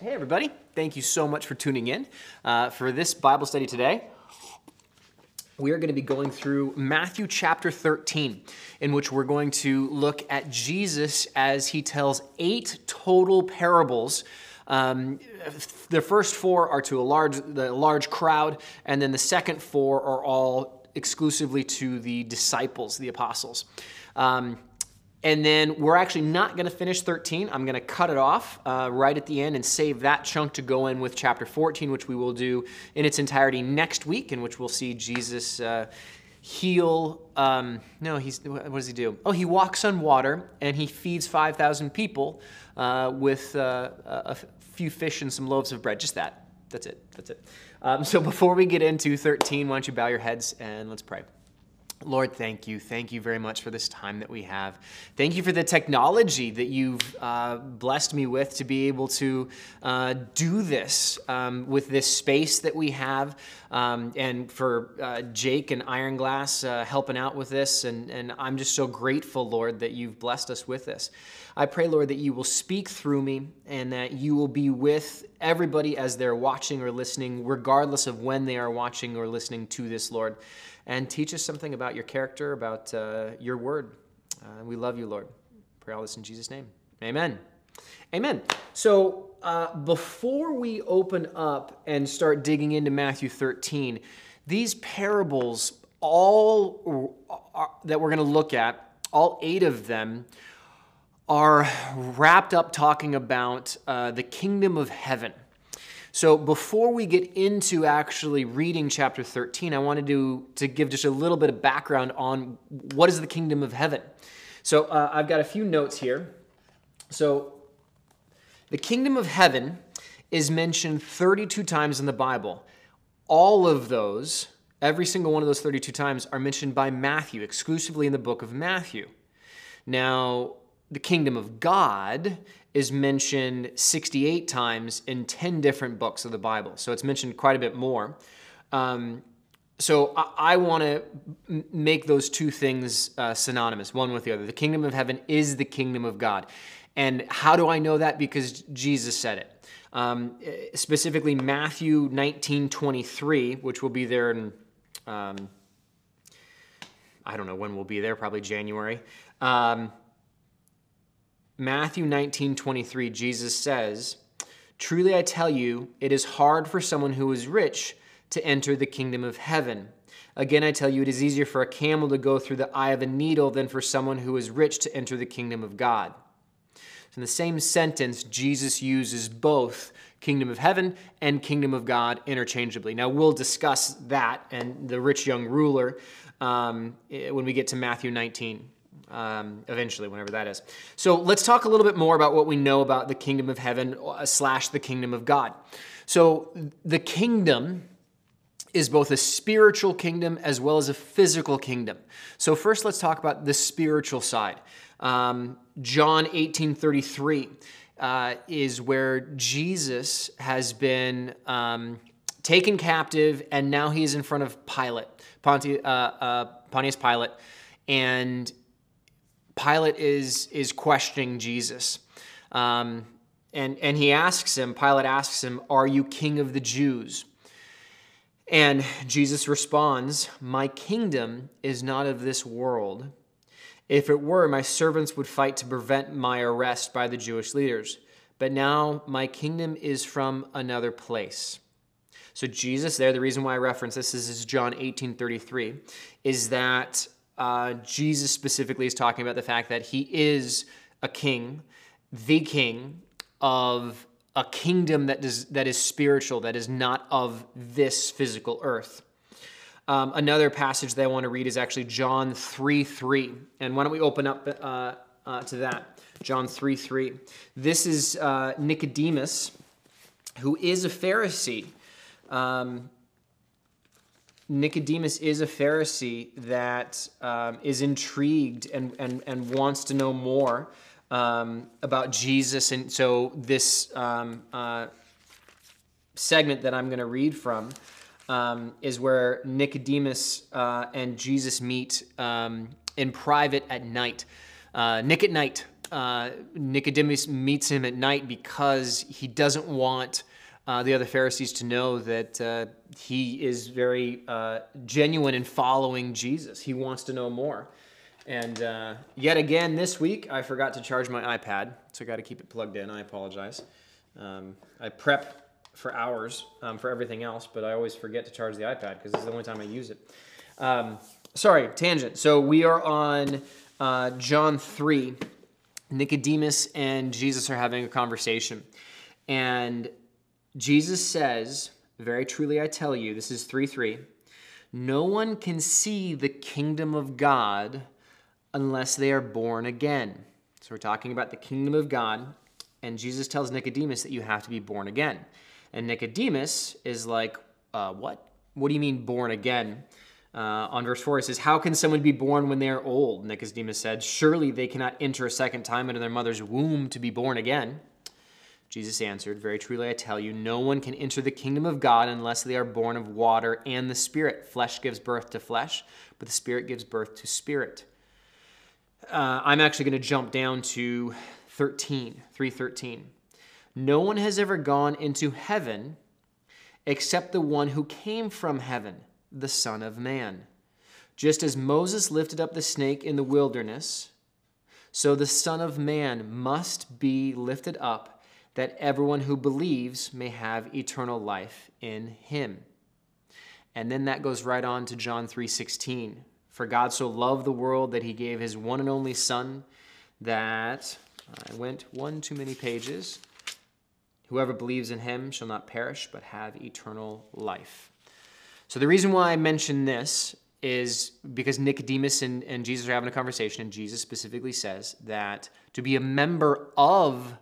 Hey, everybody. Thank you so much for tuning in. Uh, for this Bible study today, we are going to be going through Matthew chapter 13, in which we're going to look at Jesus as he tells eight total parables. Um, the first four are to a large, the large crowd, and then the second four are all exclusively to the disciples, the apostles. Um, and then we're actually not going to finish 13. I'm going to cut it off uh, right at the end and save that chunk to go in with chapter 14, which we will do in its entirety next week, in which we'll see Jesus uh, heal. Um, no, he's what does he do? Oh, he walks on water and he feeds 5,000 people uh, with uh, a few fish and some loaves of bread. Just that. That's it. That's it. Um, so before we get into 13, why don't you bow your heads and let's pray. Lord, thank you. Thank you very much for this time that we have. Thank you for the technology that you've uh, blessed me with to be able to uh, do this um, with this space that we have, um, and for uh, Jake and Ironglass uh, helping out with this. And, and I'm just so grateful, Lord, that you've blessed us with this. I pray, Lord, that you will speak through me and that you will be with everybody as they're watching or listening, regardless of when they are watching or listening to this, Lord and teach us something about your character, about uh, your word. Uh, we love you, Lord. Pray all this in Jesus' name. Amen. Amen. So uh, before we open up and start digging into Matthew 13, these parables, all are, that we're going to look at, all eight of them, are wrapped up talking about uh, the kingdom of heaven. So before we get into actually reading chapter 13, I wanted to, to give just a little bit of background on what is the kingdom of heaven. So uh, I've got a few notes here. So the kingdom of heaven is mentioned 32 times in the Bible. All of those, every single one of those 32 times, are mentioned by Matthew, exclusively in the book of Matthew. Now, the kingdom of God is mentioned 68 times in 10 different books of the Bible. So it's mentioned quite a bit more. Um, so I, I want to make those two things uh, synonymous, one with the other. The kingdom of heaven is the kingdom of God. And how do I know that? Because Jesus said it. Um, specifically, Matthew 19 23, which will be there in, um, I don't know when we'll be there, probably January. Um, Matthew 19 23, Jesus says, Truly I tell you, it is hard for someone who is rich to enter the kingdom of heaven. Again, I tell you, it is easier for a camel to go through the eye of a needle than for someone who is rich to enter the kingdom of God. So in the same sentence, Jesus uses both kingdom of heaven and kingdom of God interchangeably. Now, we'll discuss that and the rich young ruler um, when we get to Matthew 19 um, eventually, whenever that is. So let's talk a little bit more about what we know about the kingdom of heaven uh, slash the kingdom of God. So the kingdom is both a spiritual kingdom as well as a physical kingdom. So first, let's talk about the spiritual side. Um, John 18:33 uh, is where Jesus has been um, taken captive, and now he is in front of Pilate, Ponti, uh, uh, Pontius Pilate, and Pilate is, is questioning Jesus. Um, and, and he asks him, Pilate asks him, Are you king of the Jews? And Jesus responds, My kingdom is not of this world. If it were, my servants would fight to prevent my arrest by the Jewish leaders. But now my kingdom is from another place. So Jesus there, the reason why I reference this, this is John 18 33, is that uh, Jesus specifically is talking about the fact that he is a king, the king of a kingdom that is, that is spiritual, that is not of this physical earth. Um, another passage that I want to read is actually John 3 3. And why don't we open up uh, uh, to that? John 3 3. This is uh, Nicodemus, who is a Pharisee. Um, Nicodemus is a Pharisee that um, is intrigued and, and, and wants to know more um, about Jesus. And so, this um, uh, segment that I'm going to read from um, is where Nicodemus uh, and Jesus meet um, in private at night. Uh, Nick at night uh, Nicodemus meets him at night because he doesn't want uh, the other Pharisees to know that uh, he is very uh, genuine in following Jesus. He wants to know more. And uh, yet again this week, I forgot to charge my iPad, so I got to keep it plugged in. I apologize. Um, I prep for hours um, for everything else, but I always forget to charge the iPad because this is the only time I use it. Um, sorry, tangent. So we are on uh, John 3. Nicodemus and Jesus are having a conversation. And Jesus says, Very truly I tell you, this is 3 3, no one can see the kingdom of God unless they are born again. So we're talking about the kingdom of God, and Jesus tells Nicodemus that you have to be born again. And Nicodemus is like, uh, What? What do you mean born again? Uh, on verse 4, it says, How can someone be born when they are old? Nicodemus said, Surely they cannot enter a second time into their mother's womb to be born again. Jesus answered, Very truly I tell you, no one can enter the kingdom of God unless they are born of water and the Spirit. Flesh gives birth to flesh, but the Spirit gives birth to spirit. Uh, I'm actually going to jump down to 13, 313. No one has ever gone into heaven except the one who came from heaven, the Son of Man. Just as Moses lifted up the snake in the wilderness, so the Son of Man must be lifted up that everyone who believes may have eternal life in him. And then that goes right on to John 3:16. For God so loved the world that he gave his one and only son that I went one too many pages. Whoever believes in him shall not perish but have eternal life. So the reason why I mention this is because Nicodemus and, and Jesus are having a conversation, and Jesus specifically says that to be a member of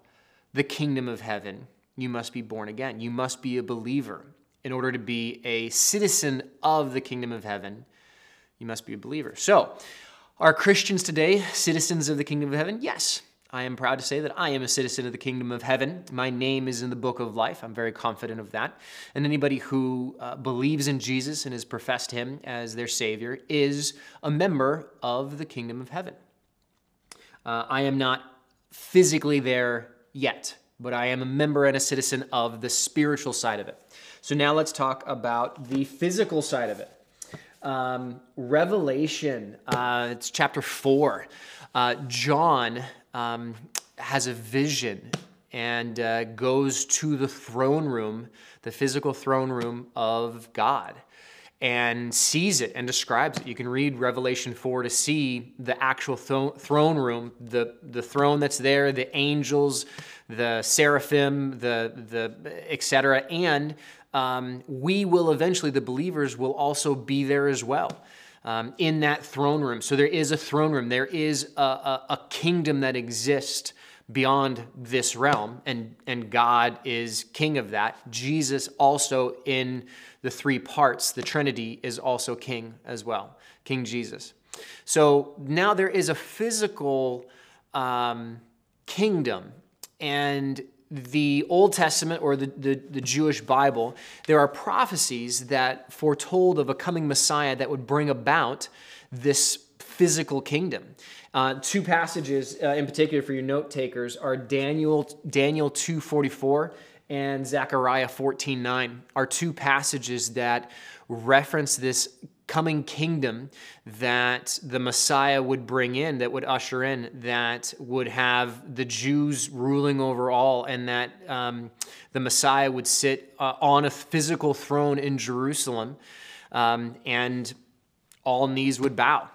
the kingdom of heaven, you must be born again. You must be a believer. In order to be a citizen of the kingdom of heaven, you must be a believer. So, are Christians today citizens of the kingdom of heaven? Yes. I am proud to say that I am a citizen of the kingdom of heaven. My name is in the book of life. I'm very confident of that. And anybody who uh, believes in Jesus and has professed him as their Savior is a member of the kingdom of heaven. Uh, I am not physically there yet, but I am a member and a citizen of the spiritual side of it. So now let's talk about the physical side of it. Um, Revelation, uh, it's chapter four. Uh, John um, has a vision and uh, goes to the throne room, the physical throne room of God and sees it and describes it. You can read Revelation 4 to see the actual th- throne room, the, the throne that's there, the angels, the seraphim, the, the etc. And um, we will eventually, the believers will also be there as well. Um, in that throne room. So there is a throne room. There is a, a, a kingdom that exists beyond this realm, and, and God is king of that. Jesus also in the three parts, the Trinity is also king as well, King Jesus. So now there is a physical um, kingdom, and the Old Testament or the, the, the, Jewish Bible, there are prophecies that foretold of a coming Messiah that would bring about this physical kingdom. Uh, two passages uh, in particular for your note takers are Daniel Daniel 244 and Zechariah 14:9 are two passages that reference this coming kingdom that the Messiah would bring in, that would usher in, that would have the Jews ruling over all, and that um, the Messiah would sit uh, on a physical throne in Jerusalem, um, and all knees would bow.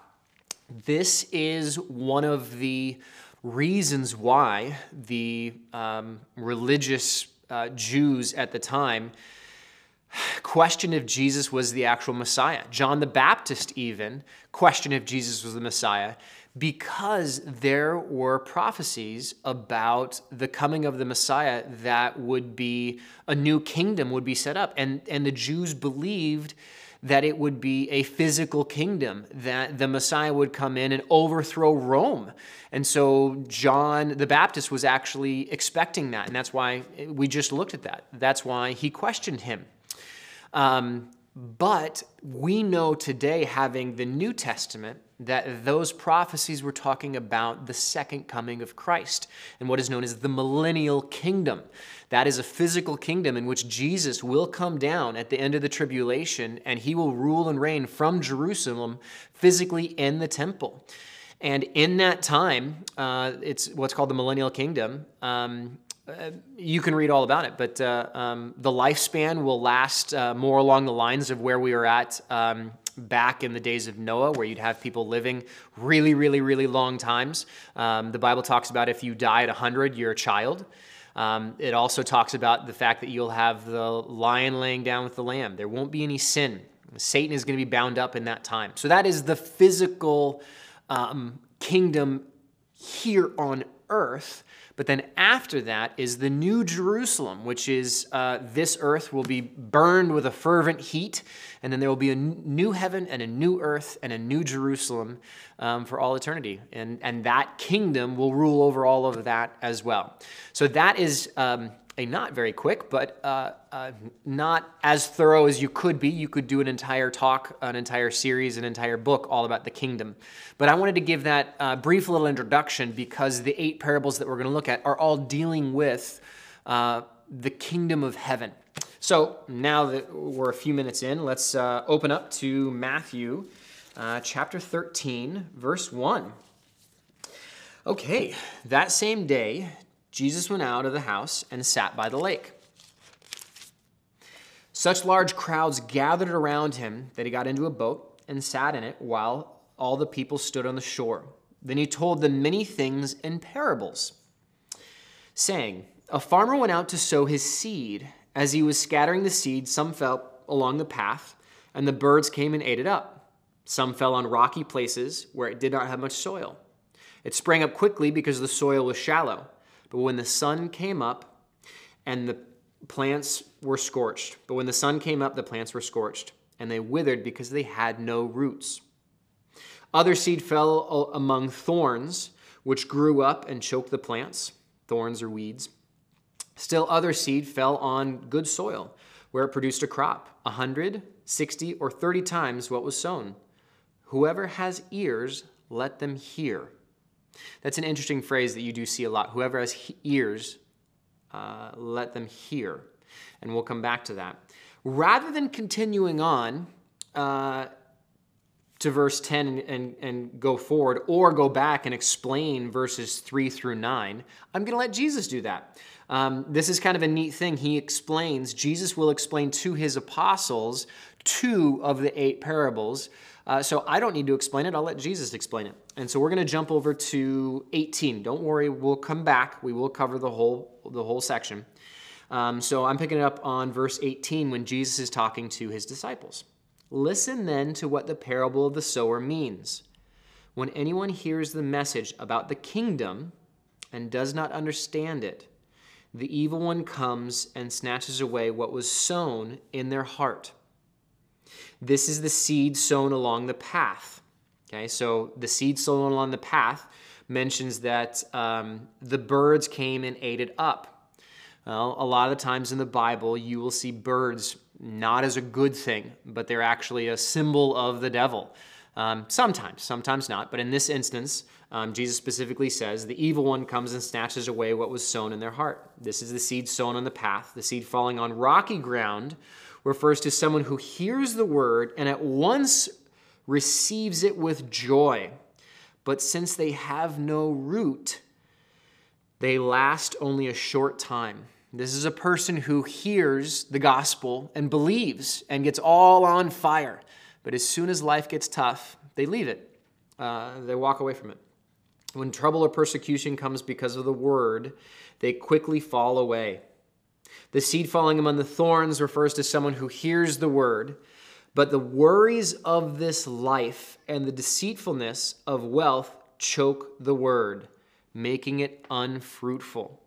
This is one of the reasons why the um, religious uh, Jews at the time questioned if Jesus was the actual Messiah. John the Baptist even questioned if Jesus was the Messiah because there were prophecies about the coming of the Messiah that would be a new kingdom would be set up and and the Jews believed that it would be a physical kingdom, that the Messiah would come in and overthrow Rome. And so John the Baptist was actually expecting that. And that's why we just looked at that. That's why he questioned him. Um, but we know today, having the New Testament, that those prophecies were talking about the second coming of Christ and what is known as the millennial kingdom. That is a physical kingdom in which Jesus will come down at the end of the tribulation and he will rule and reign from Jerusalem physically in the temple. And in that time, uh, it's what's called the millennial kingdom. Um, you can read all about it, but uh, um, the lifespan will last uh, more along the lines of where we were at um, back in the days of Noah, where you'd have people living really, really, really long times. Um, the Bible talks about if you die at 100, you're a child. Um, it also talks about the fact that you'll have the lion laying down with the lamb. There won't be any sin. Satan is going to be bound up in that time. So that is the physical um, kingdom here on earth. But then after that is the new Jerusalem, which is uh, this earth will be burned with a fervent heat, and then there will be a new heaven and a new earth and a new Jerusalem um, for all eternity. And, and that kingdom will rule over all of that as well. So that is um, a not very quick, but uh, uh, not as thorough as you could be. You could do an entire talk, an entire series, an entire book all about the kingdom. But I wanted to give that uh, brief little introduction because the eight parables that we're going to look at are all dealing with uh, the kingdom of heaven. So now that we're a few minutes in, let's uh, open up to Matthew uh, chapter 13, verse 1. Okay, that same day, Jesus went out of the house and sat by the lake. Such large crowds gathered around him that he got into a boat and sat in it while all the people stood on the shore. Then he told them many things in parables, saying, A farmer went out to sow his seed. As he was scattering the seed, some fell along the path, and the birds came and ate it up. Some fell on rocky places where it did not have much soil. It sprang up quickly because the soil was shallow. But when the sun came up and the plants were scorched, but when the sun came up, the plants were scorched, and they withered because they had no roots. Other seed fell among thorns, which grew up and choked the plants, thorns or weeds. Still, other seed fell on good soil, where it produced a crop, a hundred, sixty, or thirty times what was sown. Whoever has ears, let them hear. That's an interesting phrase that you do see a lot. Whoever has ears, uh, let them hear. And we'll come back to that. Rather than continuing on uh, to verse 10 and, and, go forward, or go back and explain verses 3 through 9, I'm going to let Jesus do that. Um, this is kind of a neat thing. He explains, Jesus will explain to his apostles two of the eight parables uh, so I don't need to explain it. I'll let Jesus explain it. And so we're going to jump over to 18. Don't worry, we'll come back. We will cover the whole the whole section. Um, so I'm picking it up on verse 18 when Jesus is talking to his disciples. Listen then to what the parable of the sower means. When anyone hears the message about the kingdom and does not understand it, the evil one comes and snatches away what was sown in their heart. This is the seed sown along the path. Okay, so the seed sown along the path mentions that um, the birds came and ate it up. Well, a lot of the times in the Bible, you will see birds not as a good thing, but they're actually a symbol of the devil. Um, sometimes, sometimes not. But in this instance, um, Jesus specifically says, The evil one comes and snatches away what was sown in their heart. This is the seed sown on the path, the seed falling on rocky ground refers to someone who hears the word and at once receives it with joy. But since they have no root, they last only a short time. This is a person who hears the gospel and believes and gets all on fire. But as soon as life gets tough, they leave it, uh, they walk away from it. When trouble or persecution comes because of the word, they quickly fall away. The seed falling among the thorns refers to someone who hears the word, but the worries of this life and the deceitfulness of wealth choke the word, making it unfruitful.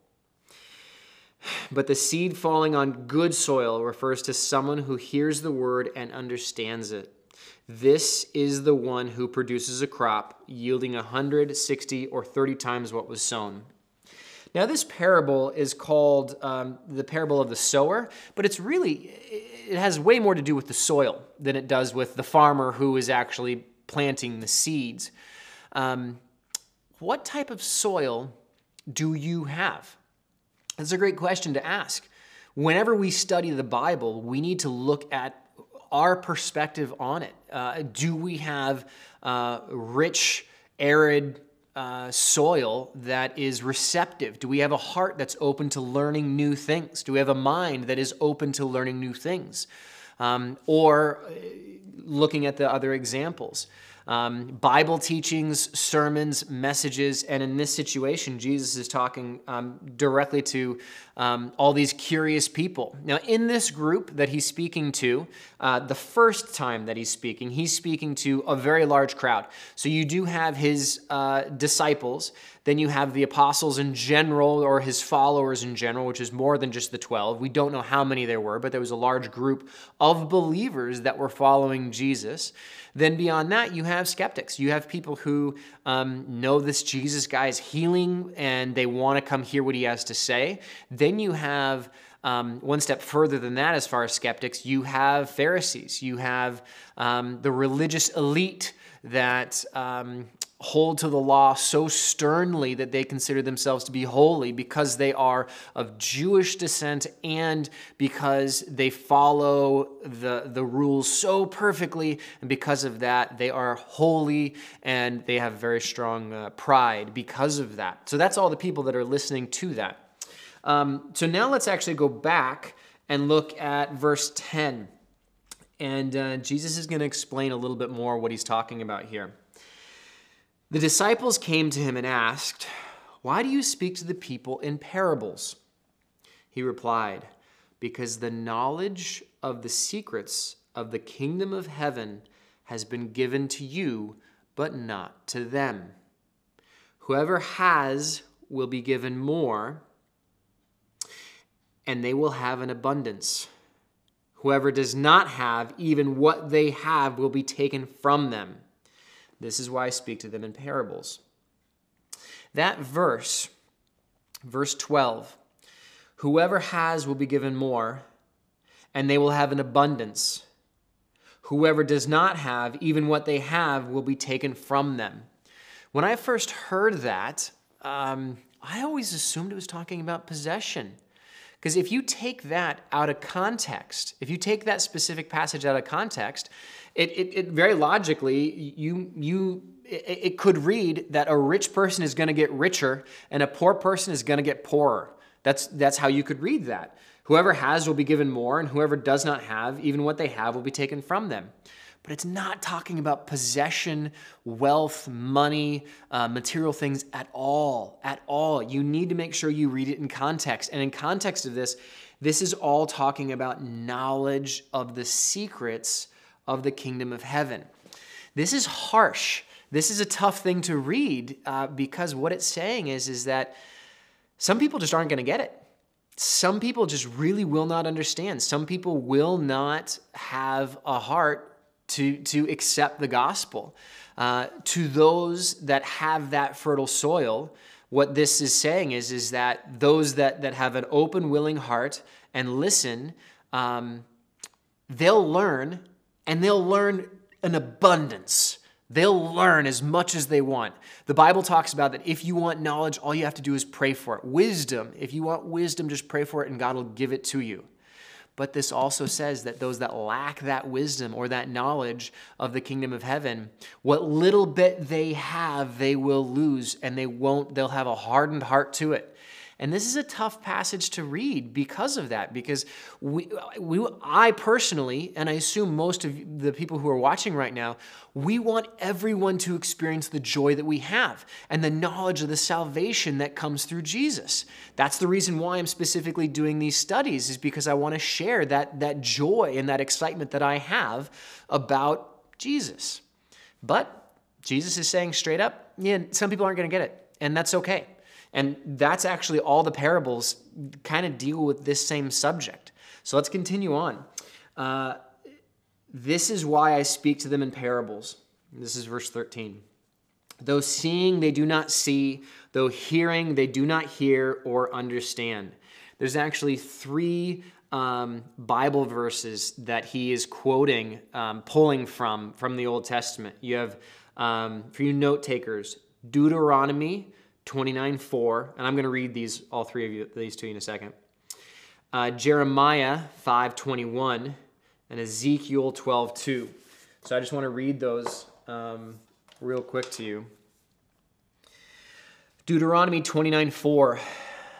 But the seed falling on good soil refers to someone who hears the word and understands it. This is the one who produces a crop yielding 160 or 30 times what was sown. Now, this parable is called um, the parable of the sower, but it's really, it has way more to do with the soil than it does with the farmer who is actually planting the seeds. Um, what type of soil do you have? That's a great question to ask. Whenever we study the Bible, we need to look at our perspective on it. Uh, do we have uh, rich, arid uh, soil that is receptive? Do we have a heart that's open to learning new things? Do we have a mind that is open to learning new things? Um, or uh, looking at the other examples um, Bible teachings, sermons, messages, and in this situation, Jesus is talking um, directly to um, all these curious people. Now, in this group that he's speaking to, uh, the first time that he's speaking, he's speaking to a very large crowd. So you do have his uh, disciples, then you have the apostles in general, or his followers in general, which is more than just the 12. We don't know how many there were, but there was a large group of believers that were following Jesus. Then beyond that, you have skeptics. You have people who um, know this Jesus guy is healing and they want to come hear what he has to say. Then you have um, one step further than that, as far as skeptics, you have Pharisees, you have um, the religious elite that um, hold to the law so sternly that they consider themselves to be holy because they are of Jewish descent and because they follow the, the rules so perfectly. And because of that, they are holy and they have very strong uh, pride because of that. So that's all the people that are listening to that. Um, so now let's actually go back and look at verse 10. And uh, Jesus is going to explain a little bit more what he's talking about here. The disciples came to him and asked, Why do you speak to the people in parables? He replied, Because the knowledge of the secrets of the kingdom of heaven has been given to you, but not to them. Whoever has will be given more, and they will have an abundance. Whoever does not have, even what they have will be taken from them. This is why I speak to them in parables. That verse, verse 12, whoever has will be given more, and they will have an abundance. Whoever does not have, even what they have, will be taken from them. When I first heard that, um, I always assumed it was talking about possession. Because if you take that out of context, if you take that specific passage out of context, it, it, it very logically, you, you, it, it could read that a rich person is going to get richer and a poor person is going to get poorer. That's, that's how you could read that. Whoever has will be given more, and whoever does not have, even what they have, will be taken from them. But it's not talking about possession, wealth, money, uh, material things at all. At all. You need to make sure you read it in context. And in context of this, this is all talking about knowledge of the secrets of the kingdom of heaven. This is harsh. This is a tough thing to read uh, because what it's saying is, is that some people just aren't going to get it. Some people just really will not understand. Some people will not have a heart to, to accept the gospel. Uh, to those that have that fertile soil, what this is saying is, is that those that, that have an open, willing heart and listen, um, they'll learn and they'll learn an abundance. They'll learn as much as they want. The Bible talks about that if you want knowledge, all you have to do is pray for it. Wisdom, if you want wisdom, just pray for it and God will give it to you. But this also says that those that lack that wisdom or that knowledge of the kingdom of heaven, what little bit they have, they will lose and they won't, they'll have a hardened heart to it. And this is a tough passage to read because of that, because we, we, I personally, and I assume most of the people who are watching right now, we want everyone to experience the joy that we have and the knowledge of the salvation that comes through Jesus. That's the reason why I'm specifically doing these studies, is because I want to share that, that joy and that excitement that I have about Jesus. But Jesus is saying straight up, yeah, some people aren't going to get it, and that's okay. And that's actually all the parables kind of deal with this same subject. So let's continue on. Uh, this is why I speak to them in parables. This is verse 13. Though seeing, they do not see. Though hearing, they do not hear or understand. There's actually three um, Bible verses that he is quoting, um, pulling from from the Old Testament. You have, um, for you note takers, Deuteronomy 29 4, and I'm going to read these, all three of you, these to you in a second. Uh, Jeremiah 5 21 and Ezekiel 12 2. So I just want to read those um, real quick to you. Deuteronomy 29 4.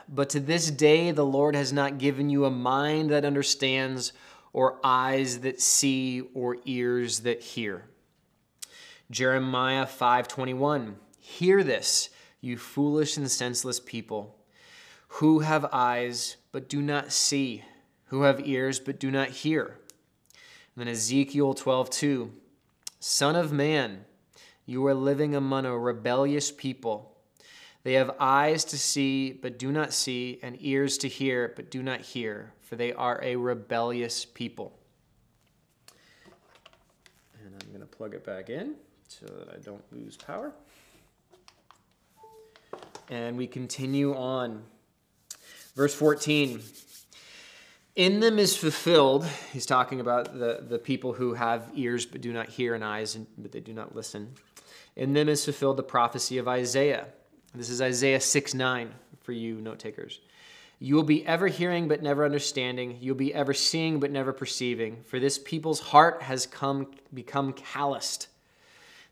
But to this day, the Lord has not given you a mind that understands, or eyes that see, or ears that hear. Jeremiah 5:21 Hear this, you foolish and senseless people, who have eyes but do not see, who have ears but do not hear. And then Ezekiel 12:2 Son of man, you are living among a rebellious people they have eyes to see, but do not see, and ears to hear, but do not hear, for they are a rebellious people. And I'm going to plug it back in so that I don't lose power. And we continue on. Verse 14. In them is fulfilled, he's talking about the, the people who have ears but do not hear and eyes but they do not listen. In them is fulfilled the prophecy of Isaiah this is Isaiah 6 9 for you note takers. You will be ever hearing but never understanding. You'll be ever seeing but never perceiving. For this people's heart has come become calloused.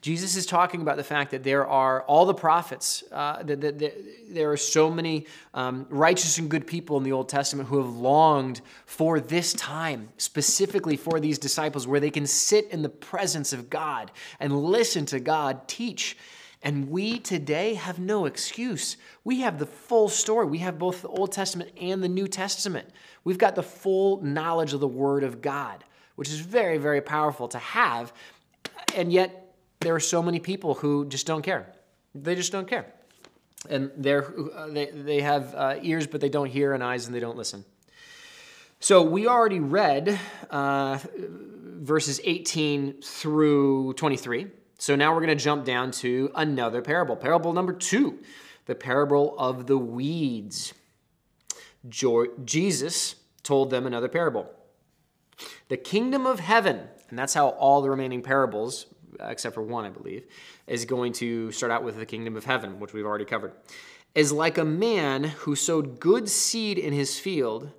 Jesus is talking about the fact that there are all the prophets, uh, that, that, that, there are so many um, righteous and good people in the Old Testament who have longed for this time, specifically for these disciples, where they can sit in the presence of God and listen to God teach. And we today have no excuse. We have the full story. We have both the Old Testament and the New Testament. We've got the full knowledge of the Word of God, which is very, very powerful to have. And yet, there are so many people who just don't care. They just don't care. And they're, uh, they, they have uh, ears, but they don't hear, and eyes, and they don't listen. So we already read uh, verses 18 through 23. So now we're going to jump down to another parable. Parable number two, the parable of the weeds. Jesus told them another parable. The kingdom of heaven, and that's how all the remaining parables except for one, I believe, is going to start out with the kingdom of heaven, which we've already covered. Is like a man who sowed good seed in his field,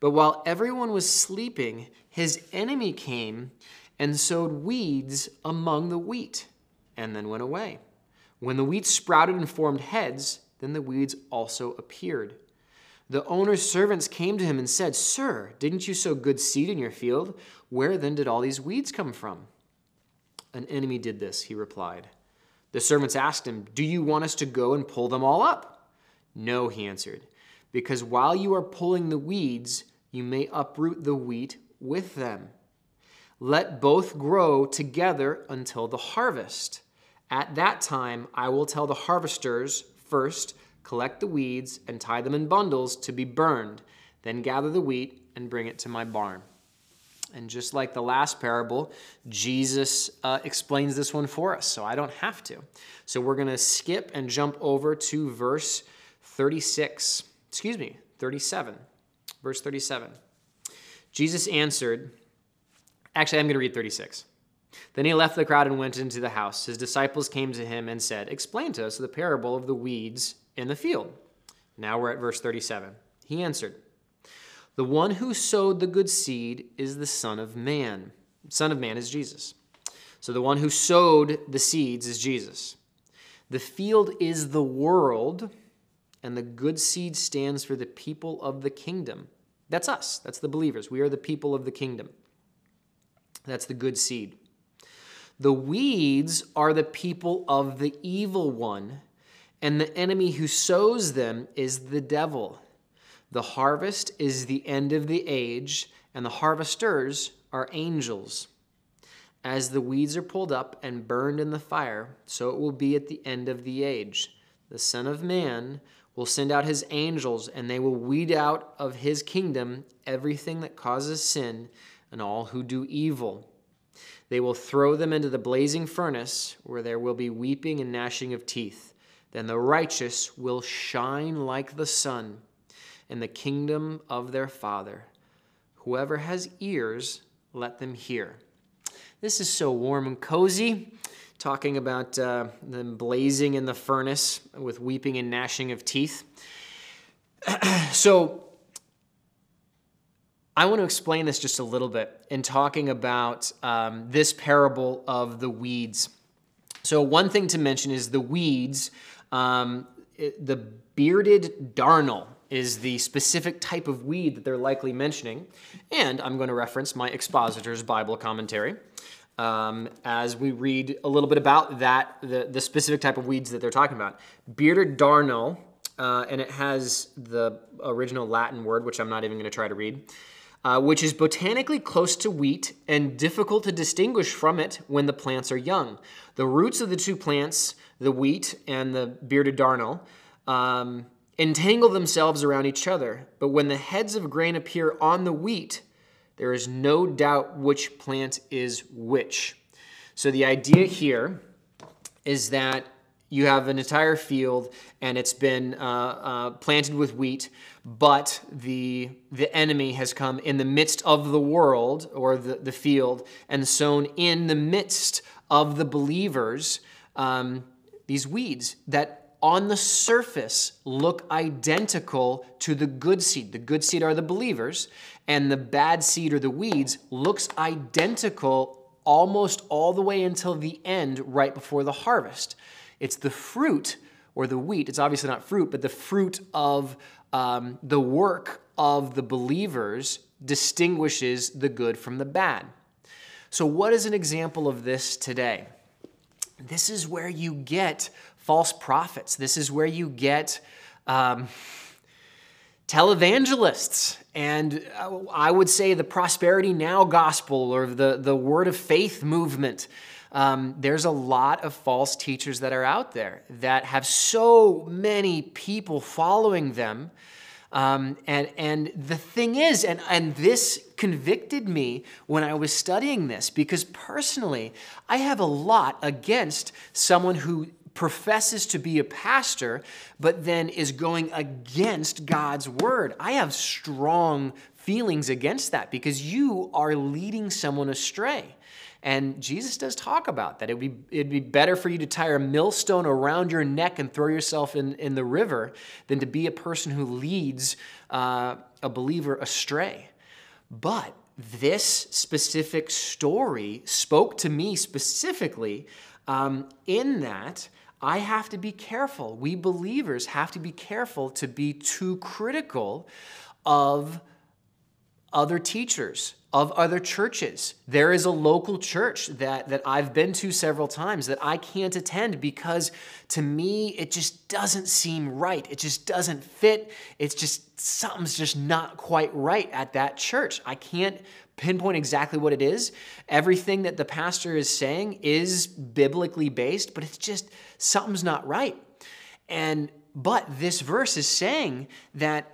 but while everyone was sleeping, his enemy came and sowed weeds among the wheat, and then went away. When the wheat sprouted and formed heads, then the weeds also appeared. The owner's servants came to him and said, Sir, didn't you sow good seed in your field? Where then did all these weeds come from? An enemy did this, he replied. The servants asked him, Do you want us to go and pull them all up? No, he answered, because while you are pulling the weeds, you may uproot the wheat with them. Let both grow together until the harvest. At that time, I will tell the harvesters first, collect the weeds and tie them in bundles to be burned, then gather the wheat and bring it to my barn. And just like the last parable, Jesus uh, explains this one for us, so I don't have to. So we're going to skip and jump over to verse 36. Excuse me, 37. Verse 37. Jesus answered, actually, I'm going to read 36. Then he left the crowd and went into the house. His disciples came to him and said, Explain to us the parable of the weeds in the field. Now we're at verse 37. He answered, the one who sowed the good seed is the Son of Man. Son of Man is Jesus. So the one who sowed the seeds is Jesus. The field is the world, and the good seed stands for the people of the kingdom. That's us. That's the believers. We are the people of the kingdom. That's the good seed. The weeds are the people of the evil one and the enemy who sows them is the devil. The harvest is the end of the age, and the harvesters are angels. As the weeds are pulled up and burned in the fire, so it will be at the end of the age. The Son of Man will send out his angels, and they will weed out of his kingdom everything that causes sin and all who do evil. They will throw them into the blazing furnace, where there will be weeping and gnashing of teeth. Then the righteous will shine like the sun in the kingdom of their Father. Whoever has ears, let them hear. This is so warm and cozy, talking about uh, them blazing in the furnace with weeping and gnashing of teeth. so, I want to explain this just a little bit in talking about um, this parable of the weeds. So, one thing to mention is the weeds, um, the bearded darnel is the specific type of weed that they're likely mentioning. And I'm going to reference my expositor's Bible commentary um, as we read a little bit about that, the, the specific type of weeds that they're talking about. Bearded darnel, uh, and it has the original Latin word, which I'm not even going to try to read, uh, which is botanically close to wheat and difficult to distinguish from it when the plants are young. The roots of the two plants, the wheat and the bearded darnel, um, entangle themselves around each other, but when the heads of grain appear on the wheat, there is no doubt which plant is which. So the idea here is that you have an entire field and it's been uh, uh, planted with wheat, but the, the enemy has come in the midst of the world or the, the field and sown in the midst of the believers um, these weeds that on the surface look identical to the good seed. The good seed are the believers, and the bad seed or the weeds looks identical almost all the way until the end, right before the harvest. It's the fruit or the wheat, it's obviously not fruit, but the fruit of um, the work of the believers distinguishes the good from the bad. So, what is an example of this today? This is where you get false prophets. This is where you get um, televangelists. And I would say the prosperity now gospel or the, the word of faith movement. Um, there's a lot of false teachers that are out there that have so many people following them. Um, and, and the thing is, and, and this convicted me when I was studying this because personally, I have a lot against someone who professes to be a pastor, but then is going against God's word. I have strong feelings against that because you are leading someone astray. And Jesus does talk about that. It would be, it'd be better for you to tie a millstone around your neck and throw yourself in, in the river than to be a person who leads uh, a believer astray. But this specific story spoke to me specifically um, in that I have to be careful. We believers have to be careful to be too critical of other teachers, of other churches. There is a local church that, that I've been to several times that I can't attend because to me it just doesn't seem right. It just doesn't fit. It's just something's just not quite right at that church. I can't pinpoint exactly what it is. Everything that the pastor is saying is biblically based, but it's just something's not right. And but this verse is saying that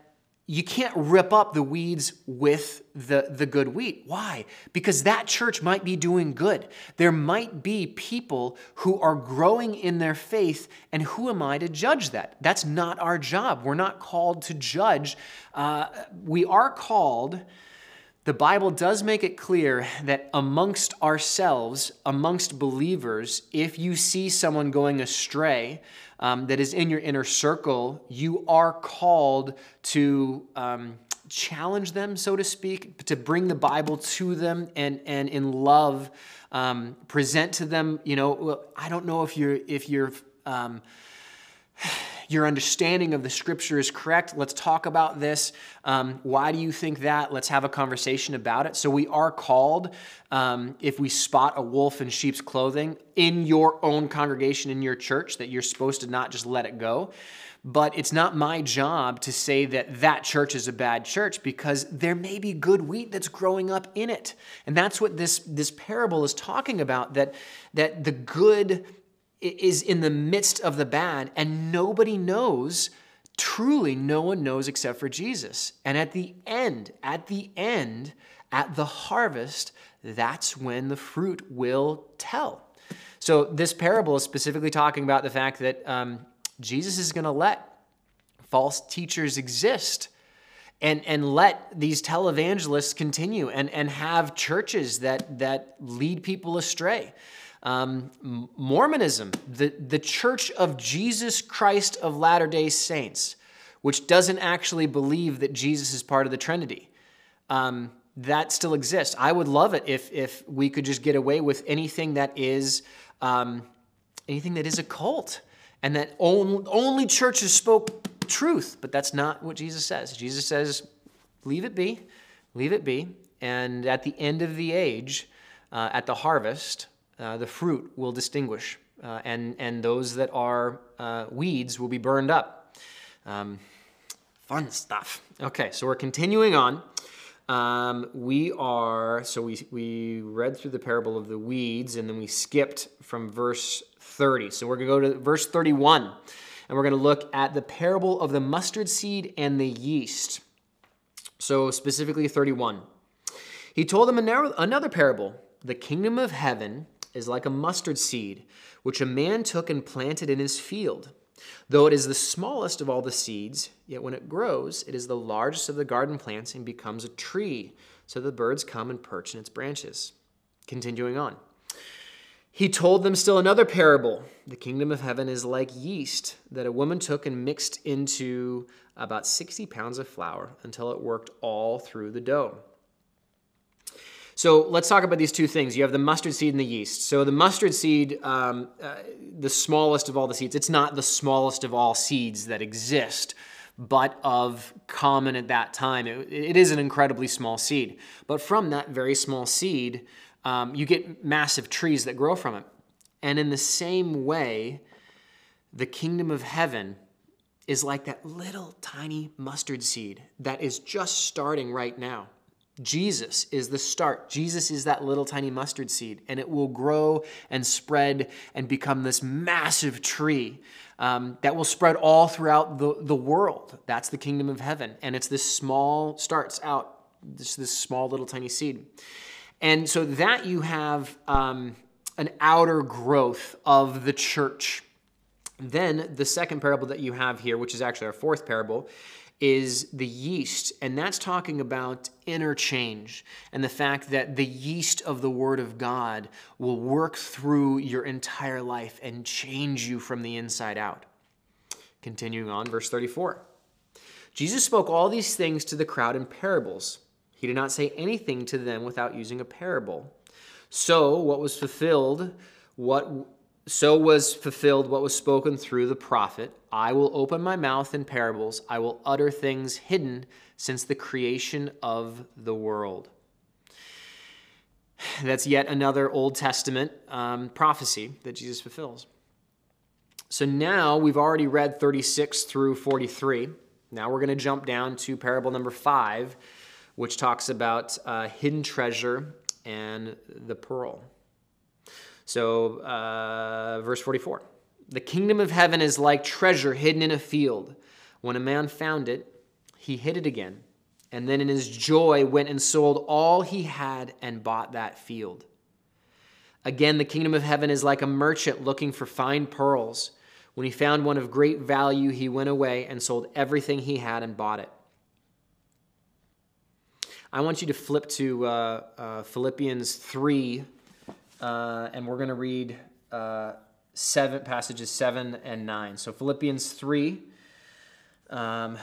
you can't rip up the weeds with the, the good wheat. Why? Because that church might be doing good. There might be people who are growing in their faith, and who am I to judge that? That's not our job. We're not called to judge. Uh, we are called the Bible does make it clear that amongst ourselves, amongst believers, if you see someone going astray um, that is in your inner circle, you are called to um, challenge them, so to speak, to bring the Bible to them and, and in love um, present to them. You know, I don't know if you're if you're um, your understanding of the scripture is correct. Let's talk about this. Um, why do you think that? Let's have a conversation about it. So we are called, um, if we spot a wolf in sheep's clothing in your own congregation, in your church, that you're supposed to not just let it go. But it's not my job to say that that church is a bad church because there may be good wheat that's growing up in it. And that's what this, this parable is talking about that, that the good is in the midst of the bad, and nobody knows. Truly, no one knows except for Jesus. And at the end, at the end, at the harvest, that's when the fruit will tell. So, this parable is specifically talking about the fact that um, Jesus is going to let false teachers exist and, and let these televangelists continue and, and have churches that, that lead people astray. Um, Mormonism, the, the Church of Jesus Christ of Latter day Saints, which doesn't actually believe that Jesus is part of the Trinity. Um, that still exists. I would love it if, if we could just get away with anything that is um, anything that is a cult and that only, only churches spoke truth, but that's not what Jesus says. Jesus says, leave it be, leave it be. And at the end of the age, uh, at the harvest, uh, the fruit will distinguish, uh, and, and those that are uh, weeds will be burned up. Um, fun stuff. Okay, so we're continuing on. Um, we are, so we, we read through the parable of the weeds, and then we skipped from verse 30. So we're going to go to verse 31, and we're going to look at the parable of the mustard seed and the yeast. So, specifically 31. He told them another parable The kingdom of heaven is like a mustard seed, which a man took and planted in his field. Though it is the smallest of all the seeds, yet when it grows, it is the largest of the garden plants and becomes a tree, so the birds come and perch in its branches. Continuing on. He told them still another parable. The kingdom of heaven is like yeast that a woman took and mixed into about 60 pounds of flour until it worked all through the dough. So let's talk about these two things. You have the mustard seed and the yeast. So the mustard seed, um, uh, the smallest of all the seeds, it's not the smallest of all seeds that exist, but of common at that time. it, it is an incredibly small seed. But from that very small seed, um, you get massive trees that grow from it. And in the same way, the kingdom of heaven is like that little tiny mustard seed that is just starting right now. Jesus is the start. Jesus is that little tiny mustard seed, and it will grow and spread and become this massive tree um, that will spread all throughout the, the world. That's the kingdom of heaven. And it's this small, starts out, this, this small little tiny seed. And so that you have um, an outer growth of the church. Then the second parable that you have here, which is actually our fourth parable, is the yeast, and that's talking about interchange and the fact that the yeast of the Word of God will work through your entire life and change you from the inside out. Continuing on, verse 34. Jesus spoke all these things to the crowd in parables. He did not say anything to them without using a parable. So, what was fulfilled, what so was fulfilled what was spoken through the prophet I will open my mouth in parables, I will utter things hidden since the creation of the world. That's yet another Old Testament um, prophecy that Jesus fulfills. So now we've already read 36 through 43. Now we're going to jump down to parable number five, which talks about uh, hidden treasure and the pearl. So, uh, verse 44 The kingdom of heaven is like treasure hidden in a field. When a man found it, he hid it again, and then in his joy went and sold all he had and bought that field. Again, the kingdom of heaven is like a merchant looking for fine pearls. When he found one of great value, he went away and sold everything he had and bought it. I want you to flip to uh, uh, Philippians 3 uh, and we're going to read uh, seven passages seven and nine. So Philippians three, um,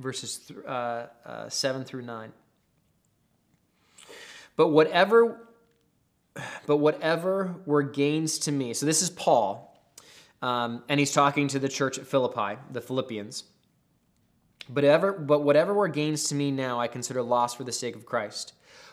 verses th- uh, uh, seven through nine. But whatever, but whatever were gains to me. So this is Paul. Um, and he's talking to the church at Philippi, the Philippians. But, ever, but whatever were gains to me now, I consider loss for the sake of Christ.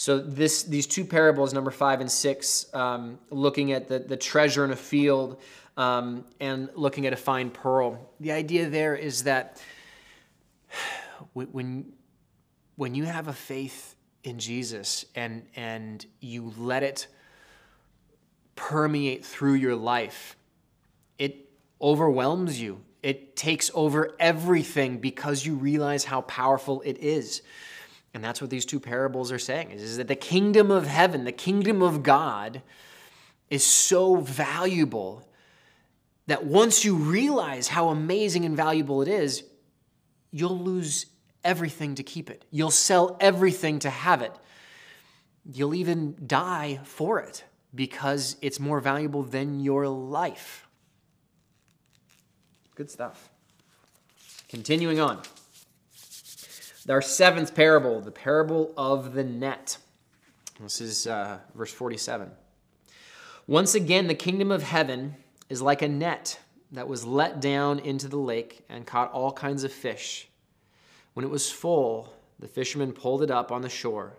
So this these two parables, number five and six, um, looking at the, the treasure in a field um, and looking at a fine pearl. The idea there is that when when you have a faith in Jesus and and you let it permeate through your life, it overwhelms you. It takes over everything because you realize how powerful it is. And that's what these two parables are saying is, is that the kingdom of heaven, the kingdom of God, is so valuable that once you realize how amazing and valuable it is, you'll lose everything to keep it. You'll sell everything to have it. You'll even die for it because it's more valuable than your life. Good stuff. Continuing on. Our seventh parable, the parable of the net. This is uh, verse 47. Once again, the kingdom of heaven is like a net that was let down into the lake and caught all kinds of fish. When it was full, the fishermen pulled it up on the shore.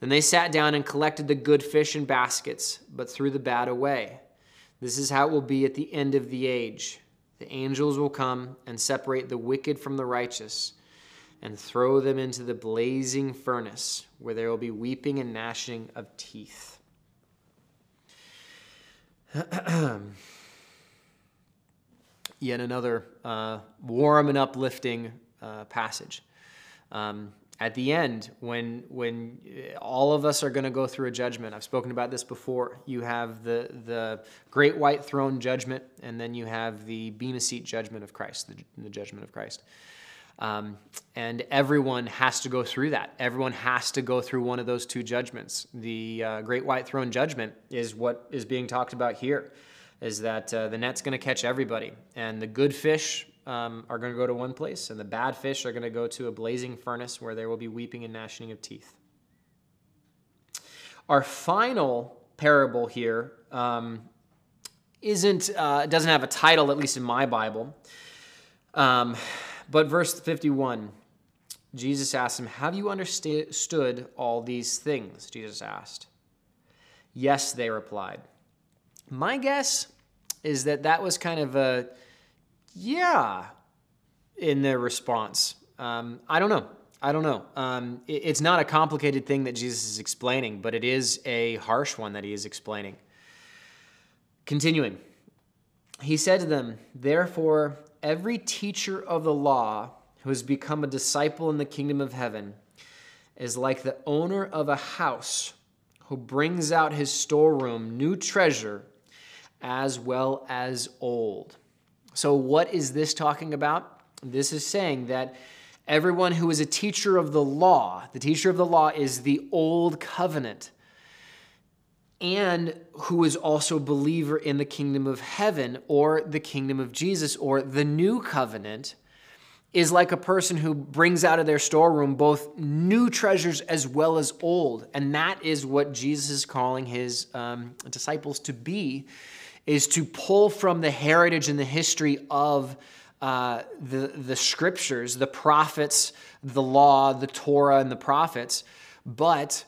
Then they sat down and collected the good fish in baskets, but threw the bad away. This is how it will be at the end of the age. The angels will come and separate the wicked from the righteous and throw them into the blazing furnace, where there will be weeping and gnashing of teeth. Yet another uh, warm and uplifting uh, passage. Um, at the end, when when all of us are going to go through a judgment, I've spoken about this before. You have the the great white throne judgment, and then you have the bema seat judgment of Christ, the, the judgment of Christ. Um, and everyone has to go through that. Everyone has to go through one of those two judgments. The uh, great white throne judgment is what is being talked about here. Is that uh, the net's going to catch everybody, and the good fish um, are going to go to one place, and the bad fish are going to go to a blazing furnace where there will be weeping and gnashing of teeth. Our final parable here um, isn't uh, doesn't have a title, at least in my Bible. But verse 51, Jesus asked him, Have you understood all these things? Jesus asked. Yes, they replied. My guess is that that was kind of a yeah in their response. Um, I don't know. I don't know. Um, it, it's not a complicated thing that Jesus is explaining, but it is a harsh one that he is explaining. Continuing, he said to them, Therefore, every teacher of the law who has become a disciple in the kingdom of heaven is like the owner of a house who brings out his storeroom new treasure as well as old. So, what is this talking about? This is saying that everyone who is a teacher of the law, the teacher of the law is the old covenant, and who is also a believer in the kingdom of heaven or the kingdom of Jesus or the new covenant, is like a person who brings out of their storeroom both new treasures as well as old. And that is what Jesus is calling his um, disciples to be is to pull from the heritage and the history of uh, the, the scriptures, the prophets, the law, the Torah, and the prophets, but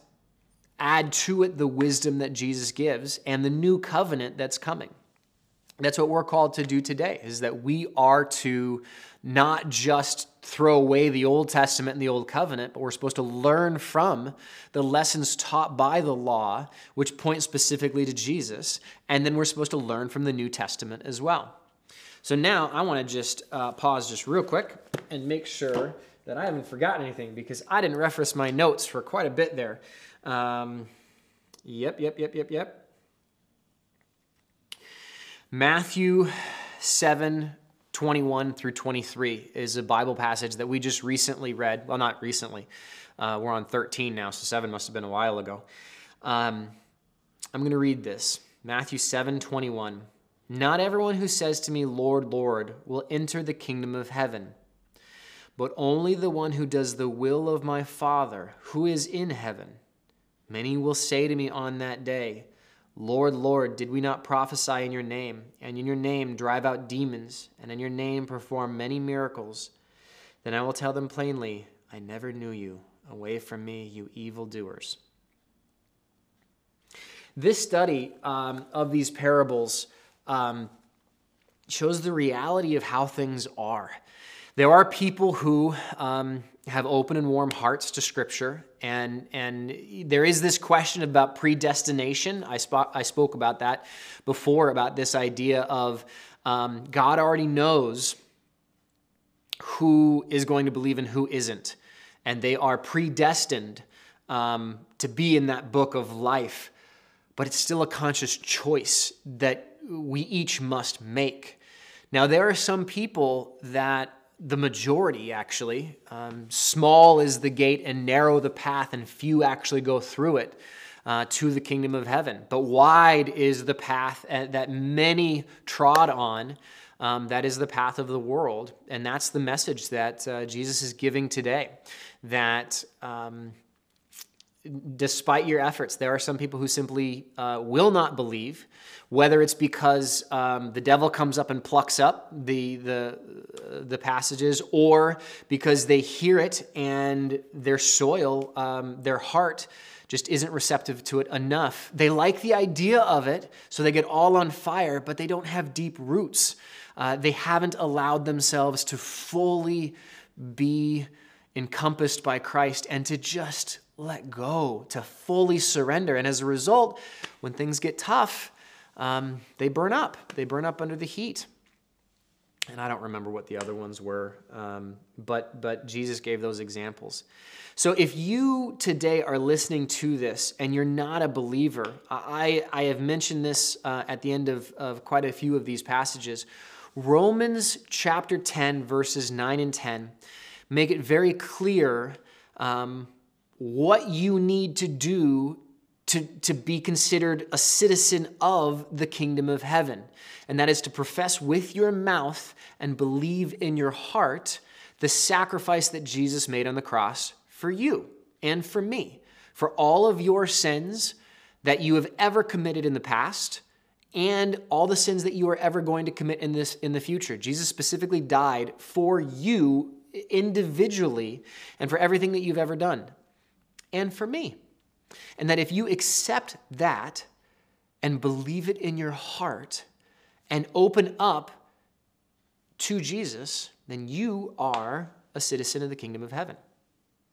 add to it the wisdom that Jesus gives and the new covenant that's coming. That's what we're called to do today, is that we are to not just throw away the Old Testament and the Old Covenant, but we're supposed to learn from the lessons taught by the law, which point specifically to Jesus, and then we're supposed to learn from the New Testament as well. So now I want to just uh, pause just real quick and make sure that I haven't forgotten anything because I didn't reference my notes for quite a bit there. Um, yep, yep, yep, yep, yep. Matthew 7 21 through 23 is a Bible passage that we just recently read. Well, not recently. Uh, we're on 13 now, so 7 must have been a while ago. Um, I'm going to read this Matthew 7 21. Not everyone who says to me, Lord, Lord, will enter the kingdom of heaven, but only the one who does the will of my Father who is in heaven. Many will say to me on that day, Lord, Lord, did we not prophesy in your name, and in your name drive out demons, and in your name perform many miracles? Then I will tell them plainly, I never knew you. Away from me, you evildoers. This study um, of these parables um, shows the reality of how things are. There are people who um, have open and warm hearts to Scripture, and and there is this question about predestination. I spoke I spoke about that before about this idea of um, God already knows who is going to believe and who isn't, and they are predestined um, to be in that book of life. But it's still a conscious choice that we each must make. Now, there are some people that the majority actually. Um, small is the gate and narrow the path, and few actually go through it uh, to the kingdom of heaven. But wide is the path uh, that many trod on. Um, that is the path of the world. And that's the message that uh, Jesus is giving today. That um, despite your efforts, there are some people who simply uh, will not believe, whether it's because um, the devil comes up and plucks up the, the, the passages, or because they hear it and their soil, um, their heart, just isn't receptive to it enough. They like the idea of it, so they get all on fire, but they don't have deep roots. Uh, they haven't allowed themselves to fully be encompassed by Christ and to just let go, to fully surrender. And as a result, when things get tough, um, they burn up. They burn up under the heat. And I don't remember what the other ones were, um, but, but Jesus gave those examples. So if you today are listening to this and you're not a believer, I, I have mentioned this uh, at the end of, of quite a few of these passages. Romans chapter 10, verses 9 and 10 make it very clear um, what you need to do to, to be considered a citizen of the kingdom of heaven. And that is to profess with your mouth and believe in your heart the sacrifice that Jesus made on the cross for you and for me, for all of your sins that you have ever committed in the past and all the sins that you are ever going to commit in this in the future. Jesus specifically died for you individually and for everything that you've ever done and for me. And that if you accept that and believe it in your heart and open up to Jesus, then you are a citizen of the kingdom of heaven.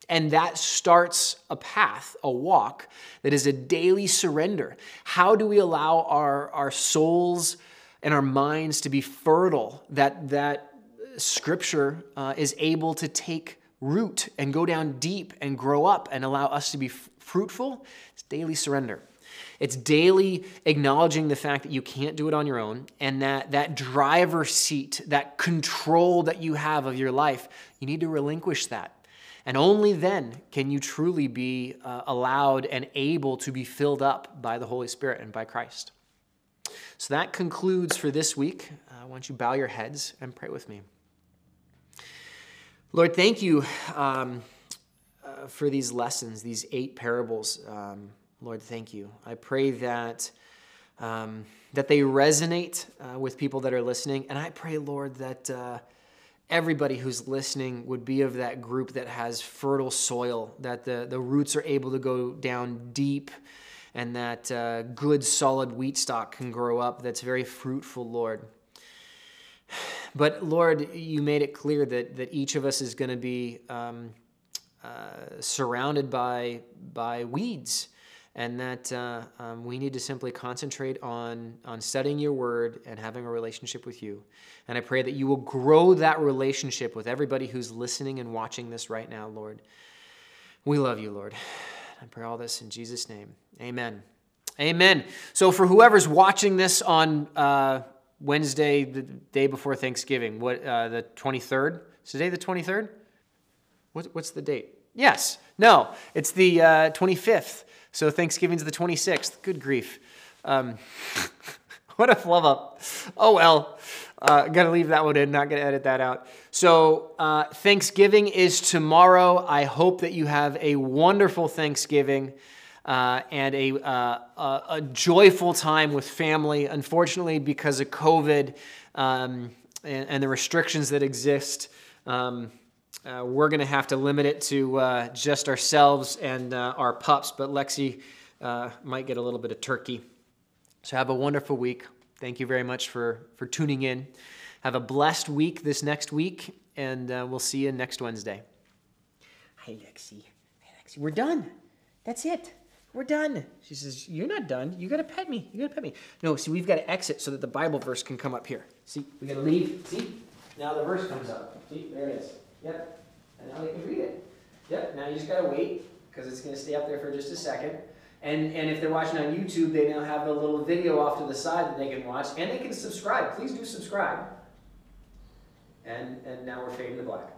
And that starts a path, a walk that is a daily surrender. How do we allow our, our souls and our minds to be fertile, that, that scripture uh, is able to take root and go down deep and grow up and allow us to be f- fruitful, it's daily surrender. It's daily acknowledging the fact that you can't do it on your own and that that driver seat, that control that you have of your life, you need to relinquish that. And only then can you truly be uh, allowed and able to be filled up by the Holy Spirit and by Christ. So that concludes for this week. Uh, why don't you bow your heads and pray with me? Lord, thank you um, uh, for these lessons, these eight parables. Um, Lord, thank you. I pray that um, that they resonate uh, with people that are listening, and I pray, Lord, that uh, everybody who's listening would be of that group that has fertile soil, that the the roots are able to go down deep, and that uh, good, solid wheat stock can grow up. That's very fruitful, Lord. But Lord, you made it clear that, that each of us is going to be um, uh, surrounded by, by weeds and that uh, um, we need to simply concentrate on, on studying your word and having a relationship with you. And I pray that you will grow that relationship with everybody who's listening and watching this right now, Lord. We love you, Lord. I pray all this in Jesus' name. Amen. Amen. So, for whoever's watching this on uh, Wednesday, the day before Thanksgiving. What uh, the 23rd? Is today the 23rd? What, what's the date? Yes. No, it's the uh, 25th. So Thanksgiving's the 26th. Good grief. Um, what a flub up. Oh well. Uh, gotta leave that one in, not gonna edit that out. So, uh, Thanksgiving is tomorrow. I hope that you have a wonderful Thanksgiving uh, and a, uh, a, joyful time with family. Unfortunately, because of COVID um, and, and, the restrictions that exist, um, uh, we're gonna have to limit it to uh, just ourselves and our pups, but Lexi might get a little bit of turkey. So, have a wonderful week. Thank you very much for, for tuning in. Have a blessed week this next week, and uh, we'll see you next Wednesday. Hi, Lexi. Hi, Lexi. We're done. That's it. We're done. She says, You're not done. You got to pet me. You got to pet me. No, see, we've got to exit so that the Bible verse can come up here. See, we got to leave. See? Now the verse comes up. See, there it is. Yep. And now they can read it. Yep. Now you just got to wait because it's to stay up there for just a second. And, and if they're watching on YouTube, they now have a little video off to the side that they can watch, and they can subscribe. Please do subscribe. And, and now we're fading to black.